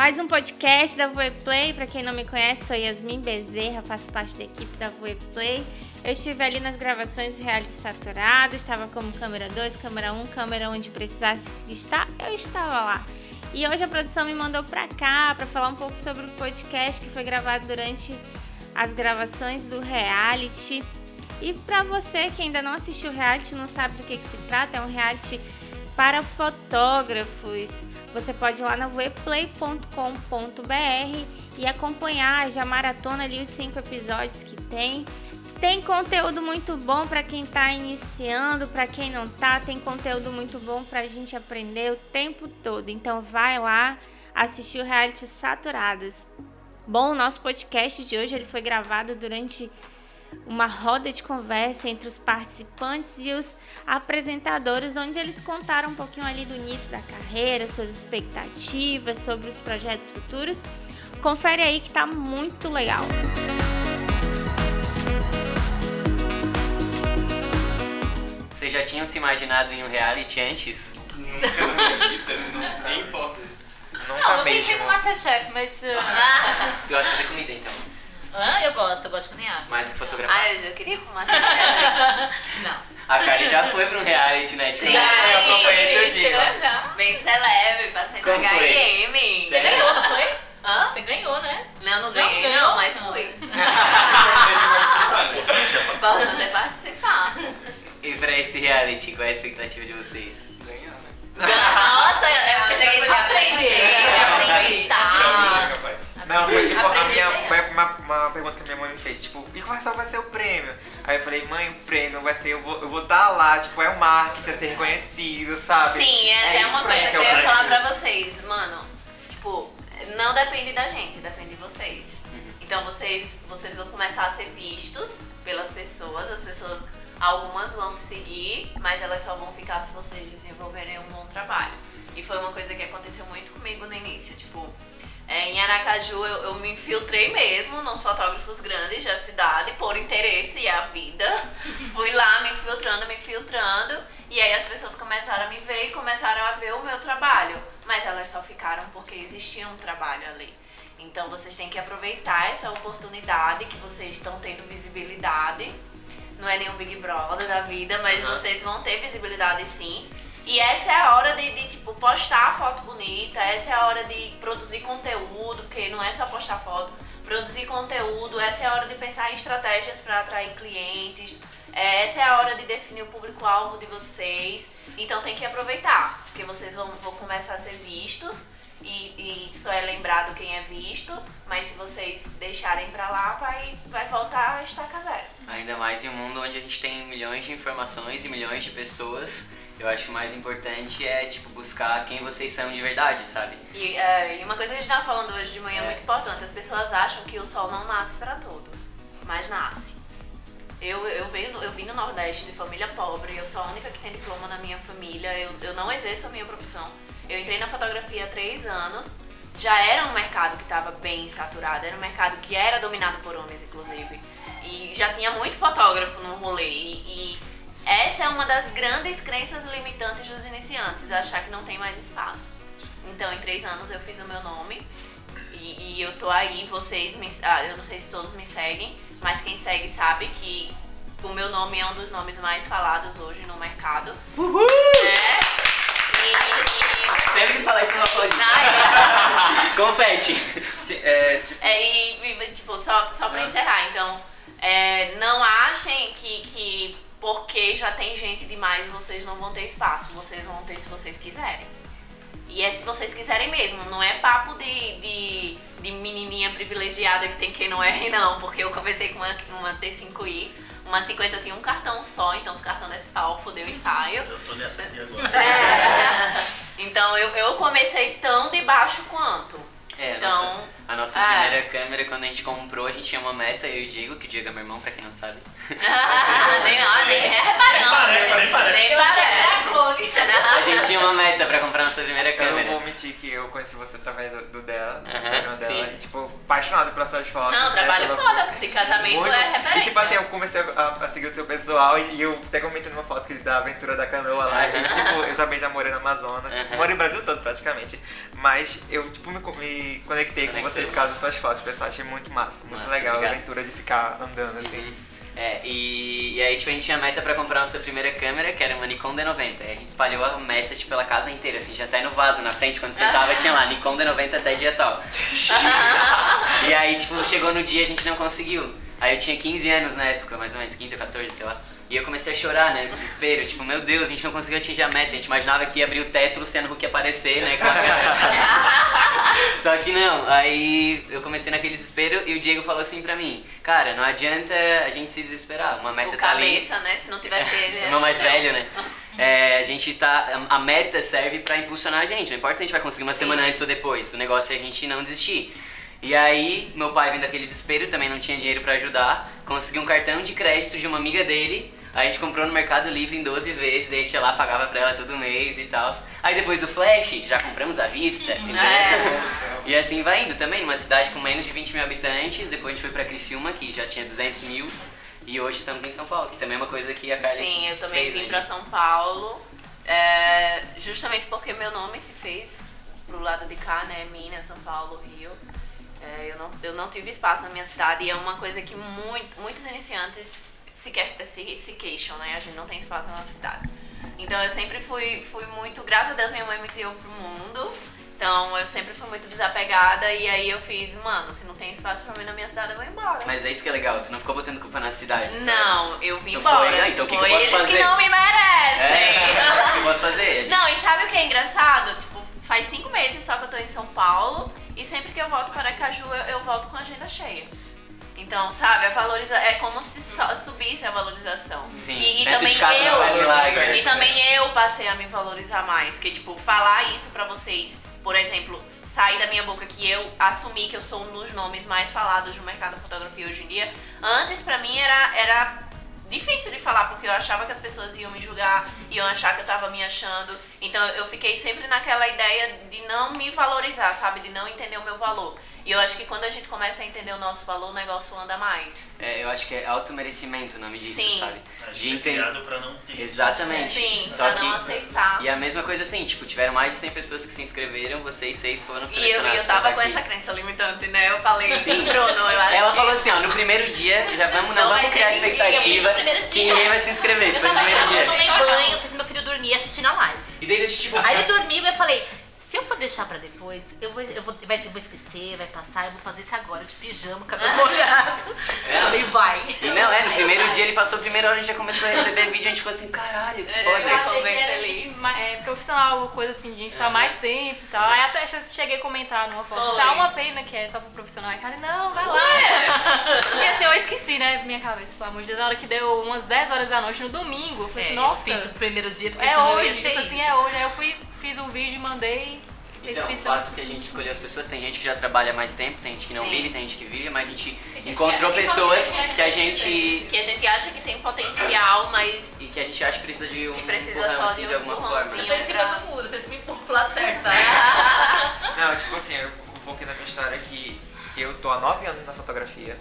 Mais um podcast da Voeplay. Para quem não me conhece, sou Yasmin Bezerra, faço parte da equipe da Voeplay. Eu estive ali nas gravações do reality saturado, estava como câmera 2, câmera 1, um, câmera onde precisasse estar, eu estava lá. E hoje a produção me mandou para cá para falar um pouco sobre o podcast que foi gravado durante as gravações do reality. E para você que ainda não assistiu o reality, não sabe do que, que se trata, é um reality para fotógrafos. Você pode ir lá na voeplay.com.br e acompanhar já maratona ali os cinco episódios que tem. Tem conteúdo muito bom para quem está iniciando, para quem não tá, tem conteúdo muito bom para a gente aprender o tempo todo. Então vai lá assistir o reality Saturadas. Bom, o nosso podcast de hoje ele foi gravado durante uma roda de conversa entre os participantes e os apresentadores, onde eles contaram um pouquinho ali do início da carreira, suas expectativas sobre os projetos futuros. Confere aí que tá muito legal. Vocês já tinham se imaginado em um reality antes? Nunca na vida, nunca. Nem hipótese. Não, eu pensei no Masterchef, mas. Uh... tu gosta de fazer comida então? Hã? Eu gosto, eu gosto de cozinhar. Mais que fotografar. Ah, eu já queria ir pro Masterchef. Não. A Kari já foi pra um reality, né? Tipo, Sim. já eu acompanhei teu dia. Bem celeb, passei Como no? HM. Você ganhou, não foi? Hã? Você ganhou, né? Não, não ganhei ganhou? não, mas Não. fui. Importante é Importante é participar. E pra esse reality, qual é a expectativa de vocês? ganhar, né? Nossa, eu pensei que eles iam aprender, iam Não, foi tipo a minha, foi uma, uma pergunta que a minha mãe me fez, tipo, e qual vai ser o prêmio? Aí eu falei, mãe, o prêmio vai ser, eu vou, eu vou estar lá, tipo, é o marketing a ser reconhecido, sabe? Sim, é, É isso uma coisa que é eu o ia falar pra vocês. Mano, tipo, não depende da gente, depende de vocês. Então vocês, vocês vão começar a ser vistos pelas pessoas, as pessoas, algumas vão te seguir, mas elas só vão ficar se vocês desenvolverem um bom trabalho. E foi uma coisa que aconteceu muito comigo no início, tipo, é, em Aracaju eu, eu me infiltrei mesmo nos fotógrafos grandes da cidade por interesse e a vida. Fui lá me infiltrando, me infiltrando. E aí as pessoas começaram a me ver e começaram a ver o meu trabalho. Mas elas só ficaram porque existia um trabalho ali. Então vocês têm que aproveitar essa oportunidade que vocês estão tendo visibilidade. Não é nenhum Big Brother da vida, mas Aham. vocês vão ter visibilidade sim. E essa é a hora de, de, tipo, postar foto bonita, essa é a hora de produzir conteúdo, porque não é só postar foto, produzir conteúdo, essa é a hora de pensar em estratégias para atrair clientes, é, essa é a hora de definir o público-alvo de vocês. Então tem que aproveitar, porque vocês vão, vão começar a ser vistos e, e só é lembrado quem é visto, mas se vocês deixarem pra lá, vai, vai voltar a estaca zero. Ainda mais em um mundo onde a gente tem milhões de informações e milhões de pessoas. Eu acho que o mais importante é, tipo, buscar quem vocês são de verdade, sabe? E, é, e uma coisa que a gente tava falando hoje de manhã É. muito importante, as pessoas acham que o sol não nasce pra todos, mas nasce. Eu, eu, venho, eu vim do Nordeste de família pobre, eu sou a única que tem diploma na minha família, eu, eu não exerço a minha profissão. Eu entrei na fotografia há três anos, já era um mercado que estava bem saturado, era um mercado que era dominado por homens, inclusive. E já tinha muito fotógrafo no rolê. E, e essa é uma das grandes crenças limitantes dos iniciantes, achar que não tem mais espaço. Então, em três anos eu fiz o meu nome e, e eu tô aí, vocês, me, ah, eu não sei se todos me seguem, mas quem segue sabe que o meu nome é um dos nomes mais falados hoje no mercado. Uhul! É. E, Sempre que falar isso numa e, na- Confete. É, tipo, É, e, e, tipo, só, só pra encerrar, então, é, não achem que, que porque já tem gente demais vocês não vão ter espaço. Vocês vão ter se vocês quiserem. E é se vocês quiserem mesmo, não é papo de, de, de menininha privilegiada que tem quem não é, não. Porque eu conversei com uma, uma T5i, uma 50 eu tinha um cartão só, então os cartão desse pau fodeu o ensaio. Eu tô nessa aqui agora. É. Então eu, eu comecei tão de baixo quanto. É, Então, nossa, a nossa é. primeira câmera, quando a gente comprou, a gente tinha uma meta, eu e o Diego, que o Diego é meu irmão, pra quem não sabe. nem, ó, nem não. parece, nem parece. Nem Eu parece. A gente tinha uma meta pra comprar nossa primeira eu não câmera. vou mentir que eu conheci você através do, do dela, do Instagram dela, sim. e tipo, apaixonado pela sua fotos. Não, né, trabalho pela- foda, porque casamento Muito. é referência. E tipo assim, eu comecei a, a seguir o seu pessoal e, e eu até comentei numa foto que da aventura da canoa lá. E Aham. tipo, eu também já morei no Amazonas. Aham. Moro no Brasil todo praticamente. Mas eu, tipo, me, me conectei com você por causa das suas fotos, pessoal. Achei muito massa, muito Massa, legal obrigado. a aventura de ficar andando assim. Uhum. É, e, e aí tipo, a gente tinha meta pra comprar nossa primeira câmera, que era uma Nikon D90. Aí a gente espalhou a meta tipo, pela casa inteira, assim, já até no vaso na frente, quando você tava, tinha lá, Nikon D90 até dia tal. e aí, tipo, chegou no dia a gente não conseguiu. Aí eu tinha 15 anos na época, mais ou menos, 15 ou 14, sei lá. E eu comecei a chorar, né, desespero, tipo, meu Deus, a gente não conseguiu atingir a meta. A gente imaginava que ia abrir o teto, o Luciano Huck ia aparecer, né. Só que não, aí eu comecei naquele desespero e o Diego falou assim pra mim, cara, não adianta a gente se desesperar, uma meta O tá ali. cabeça, né? Se não tivesse ele. O meu mais velho, né? É, a gente tá. A meta serve pra impulsionar a gente. Não importa se a gente vai conseguir uma Sim. semana antes ou depois. O negócio é a gente não desistir. E aí, meu pai vem daquele desespero, também não tinha dinheiro pra ajudar. Conseguiu um cartão de crédito de uma amiga dele. A gente comprou no Mercado Livre em 12 vezes, a gente ia lá, pagava pra ela todo mês e tal. Aí depois do Flash, já compramos à vista? É. E assim vai indo também, numa cidade com menos de 20 mil habitantes. Depois a gente foi pra Criciúma, que já tinha 200 mil. E hoje estamos em São Paulo, que também é uma coisa que a Carly Sim, eu também vim pra São Paulo. é, justamente porque meu nome se fez pro lado de cá, né? Minas, São Paulo, Rio. É, eu, não, eu não tive espaço na minha cidade e é uma coisa que muito, muitos iniciantes se, que- se, se queixam, né? A gente não tem espaço na cidade. Então eu sempre fui, fui muito. Graças a Deus minha mãe me criou pro mundo. Então eu sempre fui muito desapegada e aí eu fiz, mano, se não tem espaço pra mim na minha cidade, eu vou embora. Mas é isso que é legal, tu não ficou botando culpa na cidade. sabe? Não, eu vim Tu embora. foi, ah, então o que que eu posso eles fazer? que não me merecem. É, o que eu posso fazer? Não, e sabe o que é engraçado? Tipo, faz cinco meses só que eu tô em São Paulo e sempre que eu volto para Caju eu, eu volto com a agenda cheia. Então, sabe, a valoriza é como se subisse a valorização. Sim, e, e também de eu. milagre. E também eu passei a me valorizar mais. Que, tipo, falar isso pra vocês, por exemplo, sair da minha boca que eu assumi que eu sou um dos nomes mais falados no mercado da fotografia hoje em dia. Antes, pra mim, era, era difícil de falar, porque eu achava que as pessoas iam me julgar, iam achar que eu tava me achando. Então eu fiquei sempre naquela ideia de não me valorizar, sabe? De não entender o meu valor. E eu acho que quando a gente começa a entender o nosso valor, o negócio anda mais. É, eu acho que é auto-merecimento o nome disso, Sim. sabe? A De gente é entender. criado pra não ter. Exatamente. Sim, Só pra que- não aceitar. E a mesma coisa assim, tipo, tiveram mais de 100 pessoas que se inscreveram, vocês seis foram eu, selecionados. e eu pra tava com aqui. essa crença limitante, né? Eu falei, Sim. Bruno, eu acho Ela que... falou assim, ó, no primeiro dia, já vamos, não, Não vamos criar ninguém, expectativa eu que ninguém vai se inscrever. Eu Foi no primeiro eu dia. tomei banho, fiz meu filho dormir assistindo a live. E daí eles, tipo, Aí ele dormiu e eu falei, eu for deixar pra depois, eu vou, eu vou, vai, eu vou esquecer, vai passar, eu vou fazer isso agora, de pijama, cabelo molhado. Eu falei, vai. E não, é, no primeiro vai. dia ele passou a primeira hora, a gente já começou a receber vídeo, a gente ficou assim, caralho, que É, foda. eu Eu achei que era feliz. é, profissional, coisa assim, de gente tá mais tempo e tal. Aí até eu cheguei a comentar numa foto. Há uma pena que é só pro profissional. Aí cara, não, vai lá. Porque assim, eu esqueci, né, minha cabeça, pelo amor de Deus. Na hora que deu umas 10 horas da noite no domingo, eu falei É, assim, eu nossa, fiz o primeiro dia, porque é senão eu ia hoje. ser Tipo assim, é hoje. Aí eu fui, fiz um vídeo e mandei. A Então, o fato que a gente escolheu as pessoas, tem gente que já trabalha mais tempo, tem gente que não Sim. vive, tem gente que vive, mas a gente gente encontrou que- que pessoas pode- que a gente. Que a gente acha que tem potencial, mas e que a gente acha que precisa de um Que precisa empurrão, assim, de de um alguma empurrãozinho. forma. Eu tô em cima do muro, vocês me empurram pro lado certo, tá? Não, tipo assim, eu- um pouquinho da minha história é que eu tô há 9 anos na fotografia,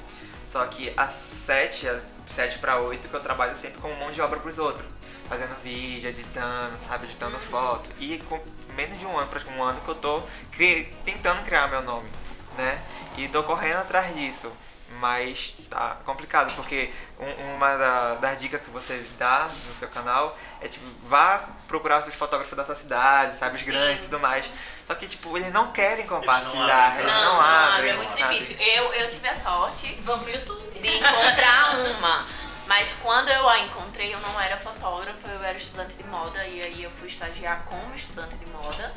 só que há 7, há 7 pra 8 que eu trabalho sempre como mão de obra pros outros. Fazendo vídeo, editando, sabe, editando foto. E com menos de um ano, praticamente um ano que eu tô cri- tentando criar meu nome, né? E tô correndo atrás disso. Mas tá complicado, porque um- uma da- das dicas que você dá no seu canal é tipo, vá procurar os fotógrafos da sua cidade, sabe, os Sim. grandes e tudo mais. Só que, tipo, eles não querem não compartilhar, abrem, eles não, não, não abre, abrem. é muito sabe? difícil. Eu, eu tive a sorte Vamos pro YouTube. de encontrar uma. Mas quando eu a encontrei, eu não era fotógrafa, eu era estudante de moda. E aí eu fui estagiar como estudante de moda.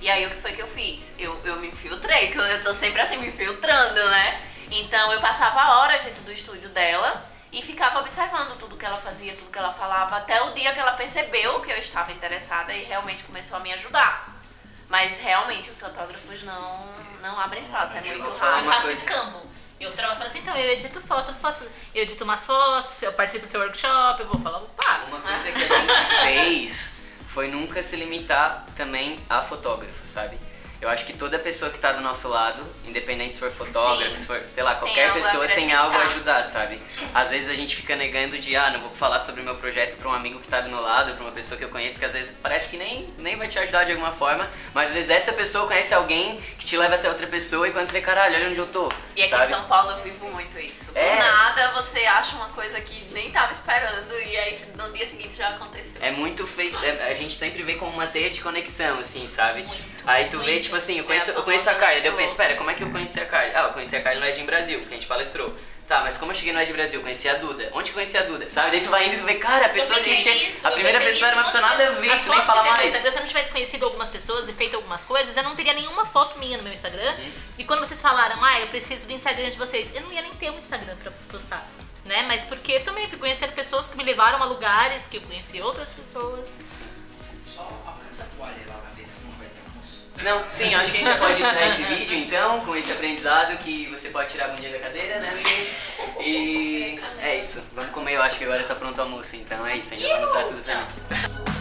E aí o que foi que eu fiz? Eu, eu me filtrei, que eu, eu tô sempre assim me filtrando, né? Então eu passava a hora dentro do estúdio dela e ficava observando tudo que ela fazia, tudo que ela falava, até o dia que ela percebeu que eu estava interessada e realmente começou a me ajudar. Mas realmente os fotógrafos não, não abrem espaço, é muito Eu raro. Uma faço escambo. Eu trabalho falo assim, então eu edito foto, eu faço. Eu edito umas fotos, eu participo do seu workshop, eu vou falar, pá. Uma coisa que a gente fez foi nunca se limitar também a fotógrafo, sabe? Eu acho que toda pessoa que tá do nosso lado, independente se for fotógrafo, se for, sei lá, Tem qualquer a pessoa tem algo a ajudar, sabe? Às vezes a gente fica negando de, ah, não vou falar sobre o meu projeto pra um amigo que tá do meu lado, pra uma pessoa que eu conheço, que às vezes parece que nem, nem vai te ajudar de alguma forma, mas às vezes essa pessoa conhece alguém que te leva até outra pessoa e quando você vê, caralho, olha onde eu tô, E aqui sabe? em São Paulo eu vivo muito isso. Do É. nada você acha uma coisa que nem tava esperando e aí no dia seguinte já aconteceu. É muito feito, é- a gente sempre vê como uma teia de conexão, assim, sabe? Aí tu vê, muito. tipo assim, eu É, conheço, a eu conheço a Carla, daí eu penso, espera, como é que eu conheci a Carla? Ah, eu conheci a Carla no Ed em Brasil, que a gente palestrou. Tá, mas como eu cheguei no Ed Brasil? Conheci a Duda. Onde conheci a Duda? Sabe? Daí tu vai indo e tu vê, cara, a pessoa que nisso, A primeira pessoa era uma pessoa nada a ver, que nem fala mais. Instagram, se eu não tivesse conhecido algumas pessoas e feito algumas coisas, eu não teria nenhuma foto minha no meu Instagram. E quando vocês falaram, ah, eu preciso do Instagram de vocês, eu não ia nem ter um Instagram pra postar. Né? Mas porque eu também fui conhecendo pessoas que me levaram a lugares, que eu conheci outras pessoas. Só a toalha lá Não, sim, acho que a gente já pode encerrar esse vídeo então, com esse aprendizado que você pode tirar a bundinha da cadeira, né? E é isso. Vamos comer, eu acho que agora tá pronto o almoço, então é isso, a gente vai mostrar tudo também.